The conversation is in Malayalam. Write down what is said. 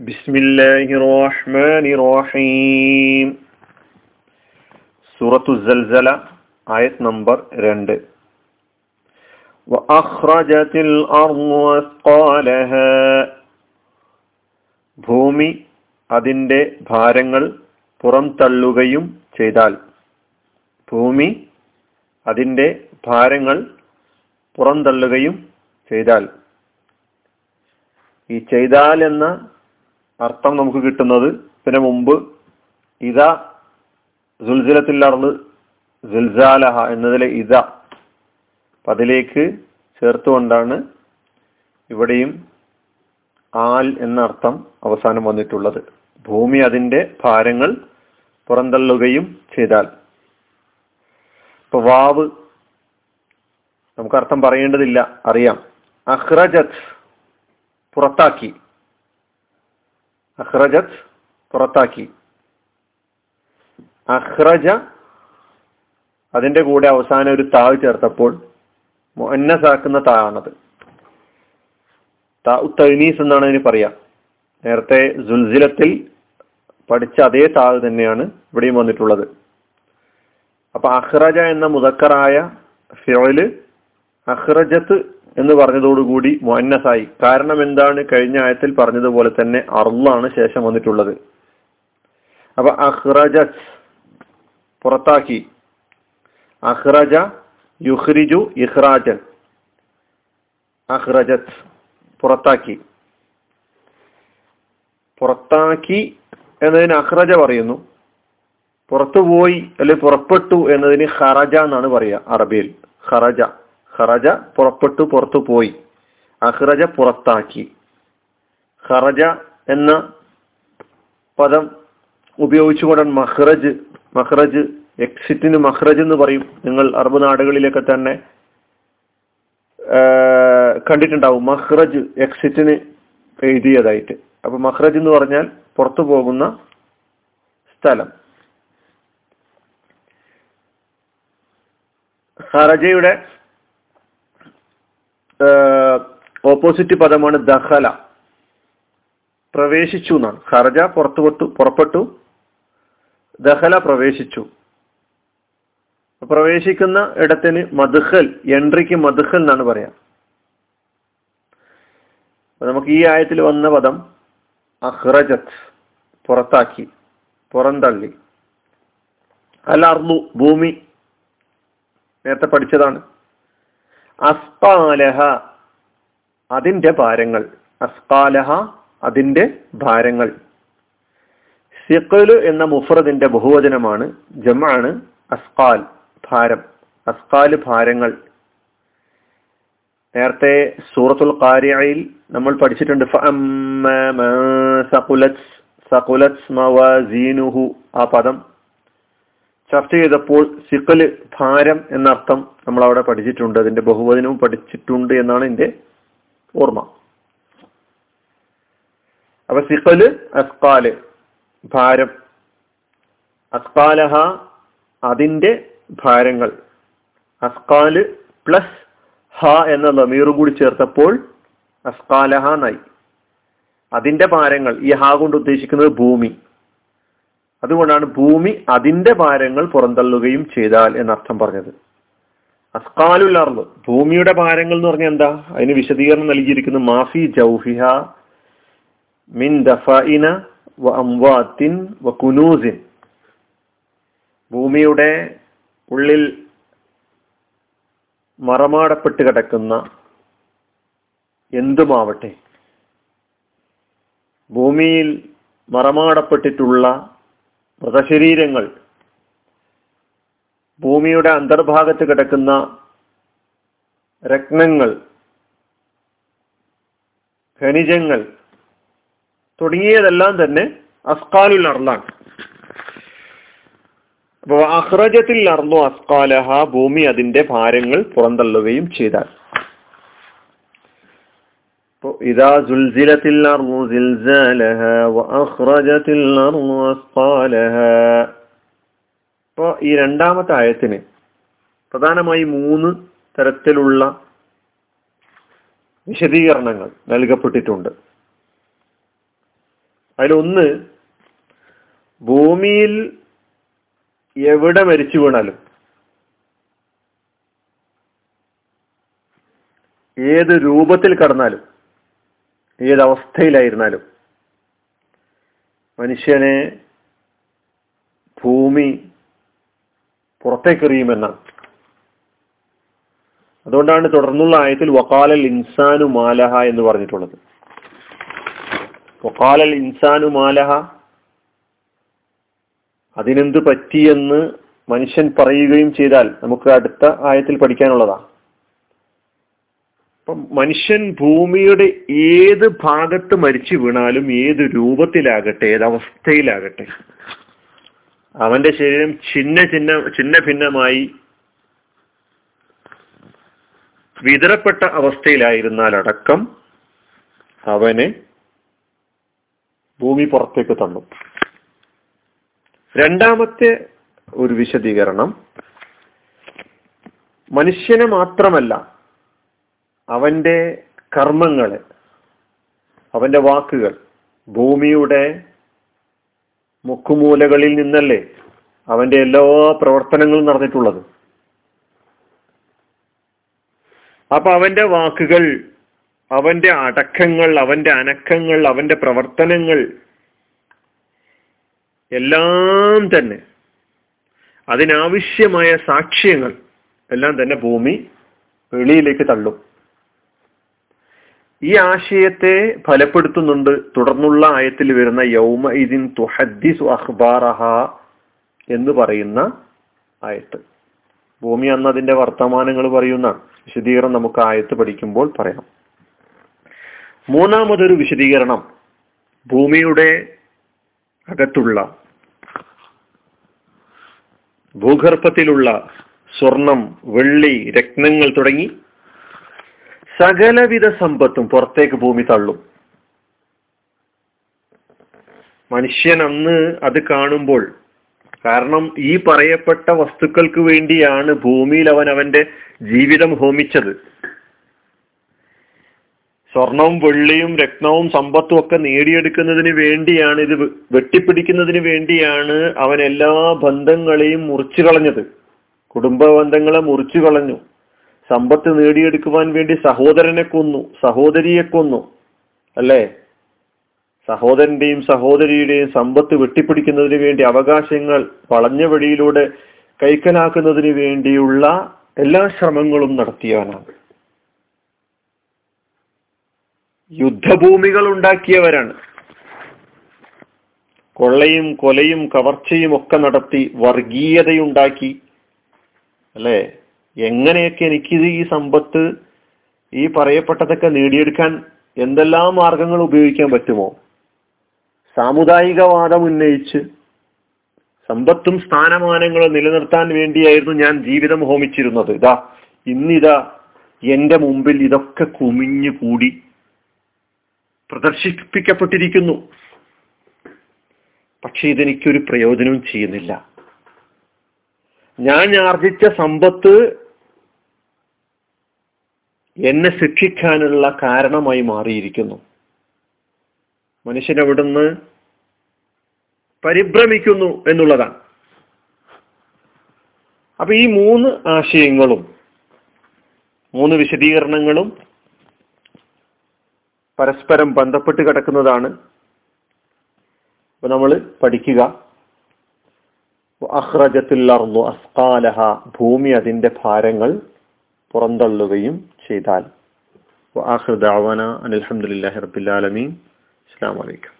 بسم الله الرحمن الرحيم سورة الزلزلة آية نمبر 2 وأخرجت الأرض أثقالها ഭൂമി അതിൻ്റെ ഭാരങ്ങൾ പുറംതള്ളുകയും ചെയ്താൽ ഭൂമി അതിൻ്റെ ഭാരങ്ങൾ പുറംതള്ളുകയും ചെയ്താൽ ഈ ചെയ്താൽ എന്ന അർത്ഥം നമുക്ക് കിട്ടുന്നത് ഇതിന് മുമ്പ് ഇത സുൽസിലത്തിലർന്ന് സുൽസാലഹ എന്നതിലെ ഇത അതിലേക്ക് ചേർത്തുകൊണ്ടാണ് ഇവിടെയും ആൽ എന്ന അർത്ഥം അവസാനം വന്നിട്ടുള്ളത്. ഭൂമി അതിന്റെ ഭാരങ്ങൾ പുറന്തള്ളുകയും ചെയ്താൽ. ഇപ്പൊ വാവ് നമുക്ക് അർത്ഥം പറയേണ്ടതില്ല അറിയാം. അഹ്റജത് പുറത്താക്കി. അഹ്റജത് പുറത്താക്കി. അഹ്റജ അതിന്റെ കൂടെ അവസാനം ഒരു താവ് ചേർത്തപ്പോൾ മുന്നസാക്കുന്ന താണത്. തൈനീസ് എന്നാണ് അതിന് പറയാ. നേരത്തെ സുൽസിലത്തിൽ പഠിച്ച അതേ താവ് തന്നെയാണ് ഇവിടെയും വന്നിട്ടുള്ളത്. അപ്പൊ അഹ്റജ എന്ന മുതക്കറായ ഫിറോയിൽ അഹ്റജത്ത് എന്ന് പറഞ്ഞതോടുകൂടി മുന്നസായി കാരണം എന്താണ്? കഴിഞ്ഞ ആയത്തിൽ പറഞ്ഞതുപോലെ തന്നെ അറുള്ളാണ് ശേഷം വന്നിട്ടുള്ളത്. അപ്പൊ അഹ്റജ പുറത്താക്കി. അഹ്റജ യുഹ്രിജു ഇഹ്റാജൻ അഹ്റജത് പുറത്താക്കി. പുറത്താക്കി എന്നതിന് അഹ്റജ പറയുന്നു. പുറത്തുപോയി അല്ലെ പുറപ്പെട്ടു എന്നതിന് ഹറജ എന്നാണ് പറയുക അറബിയിൽ. ഖറജ. ഖറജ പുറപ്പെട്ടു പുറത്തു പോയി. അഹ്റജ പുറത്താക്കി. ഖറജ എന്ന പദം ഉപയോഗിച്ചുകൊണ്ട് മഹ്റജ് മഹ്റജ് എക്സിറ്റിന് മഹ്റജ് എന്ന് പറയും. നിങ്ങൾ അറബ് നാടുകളിലൊക്കെ തന്നെ കണ്ടിട്ടുണ്ടാവും. മഹ്റജ് എക്സിറ്റിന് എഴുതിയതായിട്ട്. അപ്പൊ മഹ്റജ് എന്ന് പറഞ്ഞാൽ പുറത്തു പോകുന്ന സ്ഥലം. ഖറജയുടെ ഓപ്പോസിറ്റ് പദമാണ് ദഹല പ്രവേശിച്ചു എന്നാണ്. ഖർജ പുറത്തുപൊട്ടു പുറപ്പെട്ടു. ദഹല പ്രവേശിച്ചു. പ്രവേശിക്കുന്ന ഇടത്തിന് മധുഹൽ എൻട്രിക്ക് മധുഹൽ എന്നാണ് പറയാം. നമുക്ക് ഈ ആയത്തിൽ വന്ന പദം അഹ്റജത്ത് പുറത്താക്കി പുറന്തള്ളി. അലർന്നു ഭൂമി. നേരത്തെ പഠിച്ചതാണ്. അസ്കാലഹ അതിന്റെ ഭാരങ്ങൾ. അസ്കാലഹ അതിന്റെ ഭാരങ്ങൾ. സിഖലു എന്ന മുഫ്രദിന്റെ ബഹുവചനമാണ് ജമാണ് അസ്കാൽ ഭാരം. അസ്കാൽ ഭാരങ്ങൾ. നേരത്തെ സൂറത്തുൽ കാരിയയിൽ നമ്മൾ പഠിച്ചിട്ടുണ്ട് ആ പദം. ചർച്ച ചെയ്തപ്പോൾ സിക്കൽ ഭാരം എന്നർത്ഥം നമ്മൾ അവിടെ പഠിച്ചിട്ടുണ്ട്. അതിന്റെ ബഹുവചനവും പഠിച്ചിട്ടുണ്ട് എന്നാണ് എന്റെ ഓർമ്മ. അപ്പൊ സിക്കൽ അസ്കാൽ ഭാരം. അസ്കാലഹ അതിന്റെ ഭാരങ്ങൾ. അസ്കാൽ പ്ലസ് ഹ എന്ന ലമീറും കൂടി ചേർത്തപ്പോൾ അസ്കാലഹ നായി. അതിന്റെ ഭാരങ്ങൾ ഈ ഹ കൊണ്ട് ഉദ്ദേശിക്കുന്നത് ഭൂമി. അതുകൊണ്ടാണ് ഭൂമി അതിന്റെ ഭാരങ്ങൾ പുറന്തള്ളുകയും ചെയ്താൽ എന്നർത്ഥം പറഞ്ഞത്. അസ്കാലുല്ലാർന്ന് ഭൂമിയുടെ ഭാരങ്ങൾ എന്ന് പറഞ്ഞാൽ എന്താ? അതിന് വിശദീകരണം നൽകിയിരിക്കുന്നു മാഫി ജൗഹിഹ മിൻ ദഫഇന വ അംവാത്തിൻ വ കുനൂസിൻ. ഭൂമിയുടെ ഉള്ളിൽ മറമാടപ്പെട്ട് കിടക്കുന്ന എന്തുമാവട്ടെ? ഭൂമിയിൽ മറമാടപ്പെട്ടിട്ടുള്ള മൃതശരീരങ്ങൾ. ഭൂമിയുടെ അന്തർഭാഗത്ത് കിടക്കുന്ന രത്നങ്ങൾ ഖനിജങ്ങൾ തുടങ്ങിയതെല്ലാം തന്നെ അസ്കാലുൽ അർലാണ് അപ്പോൾ അഹ്റജത്തിൽ അർന്നു അസ്കാലഹ ഭൂമി അതിന്റെ ഭാരങ്ങൾ പുറന്തള്ളുകയും ചെയ്താൽ. إذا زلزلت الأرض زلزالها وأخرجت الأرض أثقالها അപ്പോൾ ഈ രണ്ടാമത്തെ ആയത്തിന് പ്രധാനമായി മൂന്ന് തരത്തിലുള്ള വിശദീകരണങ്ങൾ നൽകപ്പെട്ടിട്ടുണ്ട് അതിലൊന്ന് ഭൂമിയിൽ എവിടെ മരിച്ചു വീണാലും ഏത് രൂപത്തിൽ കടന്നാലും ഏത് അവസ്ഥയിലായിരുന്നാലും മനുഷ്യനെ ഭൂമി പുറത്തേക്കെറിയുമെന്നാണ് അതുകൊണ്ടാണ് തുടർന്നുള്ള ആയത്തിൽ വക്കാലൽ ഇൻസാനു മാലഹ എന്ന് പറഞ്ഞിട്ടുള്ളത്. വക്കാലൽ ഇൻസാനു മാലഹ അതിനെന്ത് പറ്റിയെന്ന് മനുഷ്യൻ പറയുകയും ചെയ്താൽ നമുക്ക് അടുത്ത ആയത്തിൽ പഠിക്കാനുള്ളതാണ് അപ്പം മനുഷ്യൻ ഭൂമിയുടെ ഏത് ഭാഗത്ത് മരിച്ചു വീണാലും ഏത് രൂപത്തിലാകട്ടെ ഏതവസ്ഥയിലാകട്ടെ അവന്റെ ശരീരം ചിന്ന ചിന്ന ചിന്ന ഭിന്നമായി വിതരപ്പെട്ട അവസ്ഥയിലായിരുന്നാലടക്കം അവനെ ഭൂമി പുറത്തേക്ക് തള്ളും. രണ്ടാമത്തെ ഒരു വിശദീകരണം മനുഷ്യനെ മാത്രമല്ല അവന്റെ കർമ്മങ്ങൾ അവന്റെ വാക്കുകൾ ഭൂമിയുടെ മുക്കുമൂലകളിൽ നിന്നല്ലേ അവന്റെ എല്ലാ പ്രവർത്തനങ്ങളും നടന്നിട്ടുള്ളത്. അപ്പൊ അവന്റെ വാക്കുകൾ അവന്റെ അടക്കങ്ങൾ അവന്റെ അനക്കങ്ങൾ അവന്റെ പ്രവർത്തനങ്ങൾ എല്ലാം തന്നെ അതിനാവശ്യമായ സാക്ഷ്യങ്ങൾ എല്ലാം തന്നെ ഭൂമി വെളിയിലേക്ക് തള്ളും. ഈ ആശയത്തെ ഫലപ്പെടുത്തുന്നുണ്ട്. തുടർന്നുള്ള ആയത്തിൽ വരുന്ന യൗമ ഇതിൻ തുഹദ്ദിസു അഖ്ബാറഹ എന്ന് പറയുന്ന ആയത്ത്. ഭൂമി അന്ന് അതിന്റെ വർത്തമാനങ്ങൾ പറയുന്ന വിശദീകരണം നമുക്ക് ആയത്ത് പഠിക്കുമ്പോൾ പറയാം. മൂന്നാമതൊരു വിശദീകരണം ഭൂമിയുടെ അകത്തുള്ള ഭൂഗർഭത്തിലുള്ള സ്വർണം വെള്ളി രത്നങ്ങൾ തുടങ്ങി സകലവിധ സമ്പത്തും പുറത്തേക്ക് ഭൂമി തള്ളും. മനുഷ്യൻ അന്ന് അത് കാണുമ്പോൾ കാരണം ഈ പറയപ്പെട്ട വസ്തുക്കൾക്ക് വേണ്ടിയാണ് ഭൂമിയിൽ അവൻ അവന്റെ ജീവിതം ഹോമിച്ചത്. സ്വർണവും വെള്ളിയും രത്നവും സമ്പത്തും ഒക്കെ നേടിയെടുക്കുന്നതിന് വേണ്ടിയാണ് ഇത് വെട്ടിപ്പിടിക്കുന്നതിന് വേണ്ടിയാണ് അവൻ എല്ലാ ബന്ധങ്ങളെയും മുറിച്ചു കളഞ്ഞത്. കുടുംബ ബന്ധങ്ങളെ മുറിച്ചു കളഞ്ഞു. സമ്പത്ത് നേടിയെടുക്കുവാൻ വേണ്ടി സഹോദരനെ കൊന്നു സഹോദരിയെ കൊന്നു അല്ലേ? സഹോദരന്റെയും സഹോദരിയുടെയും സമ്പത്ത് വെട്ടിപ്പിടിക്കുന്നതിന് വേണ്ടി അവകാശങ്ങൾ വളഞ്ഞ വഴിയിലൂടെ കൈക്കലാക്കുന്നതിന് വേണ്ടിയുള്ള എല്ലാ ശ്രമങ്ങളും നടത്തിയവനാണ്. യുദ്ധഭൂമികൾ ഉണ്ടാക്കിയവരാണ്. കൊള്ളയും കൊലയും കവർച്ചയും ഒക്കെ നടത്തി വർഗീയതയുണ്ടാക്കി അല്ലേ? എങ്ങനെയൊക്കെ എനിക്കിത് ഈ സമ്പത്ത് ഈ പറയപ്പെട്ടതൊക്കെ നേടിയെടുക്കാൻ എന്തെല്ലാം മാർഗങ്ങൾ ഉപയോഗിക്കാൻ പറ്റുമോ? സാമുദായികവാദം ഉന്നയിച്ച് സമ്പത്തും സ്ഥാനമാനങ്ങളും നിലനിർത്താൻ വേണ്ടിയായിരുന്നു ഞാൻ ജീവിതം ഹോമിച്ചിരുന്നത്. ഇതാ ഇന്നിതാ എന്റെ മുമ്പിൽ ഇതൊക്കെ കുമിഞ്ഞു കൂടി പ്രദർശിപ്പിക്കപ്പെട്ടിരിക്കുന്നു. പക്ഷെ ഇതെനിക്കൊരു പ്രയോജനവും ചെയ്യുന്നില്ല. ഞാൻ ആർജിച്ച സമ്പത്ത് എന്നെ ശിക്ഷിക്കാനുള്ള കാരണമായി മാറിയിരിക്കുന്നു. മനുഷ്യൻ അവിടുന്ന് പരിഭ്രമിക്കുന്നു എന്നുള്ളതാണ്. അപ്പൊ ഈ മൂന്ന് ആശയങ്ങളും മൂന്ന് വിശദീകരണങ്ങളും പരസ്പരം ബന്ധപ്പെട്ട് കിടക്കുന്നതാണ്. നമ്മൾ പഠിക്കുക. അസ്കാലഹ ഭൂമി അതിന്റെ ഭാരങ്ങൾ. പുറന്തള്ളുകയും ചെയ്താൽ. ആഖിർ ദഅവാന അസ്സാം ഹംദുലില്ലാഹി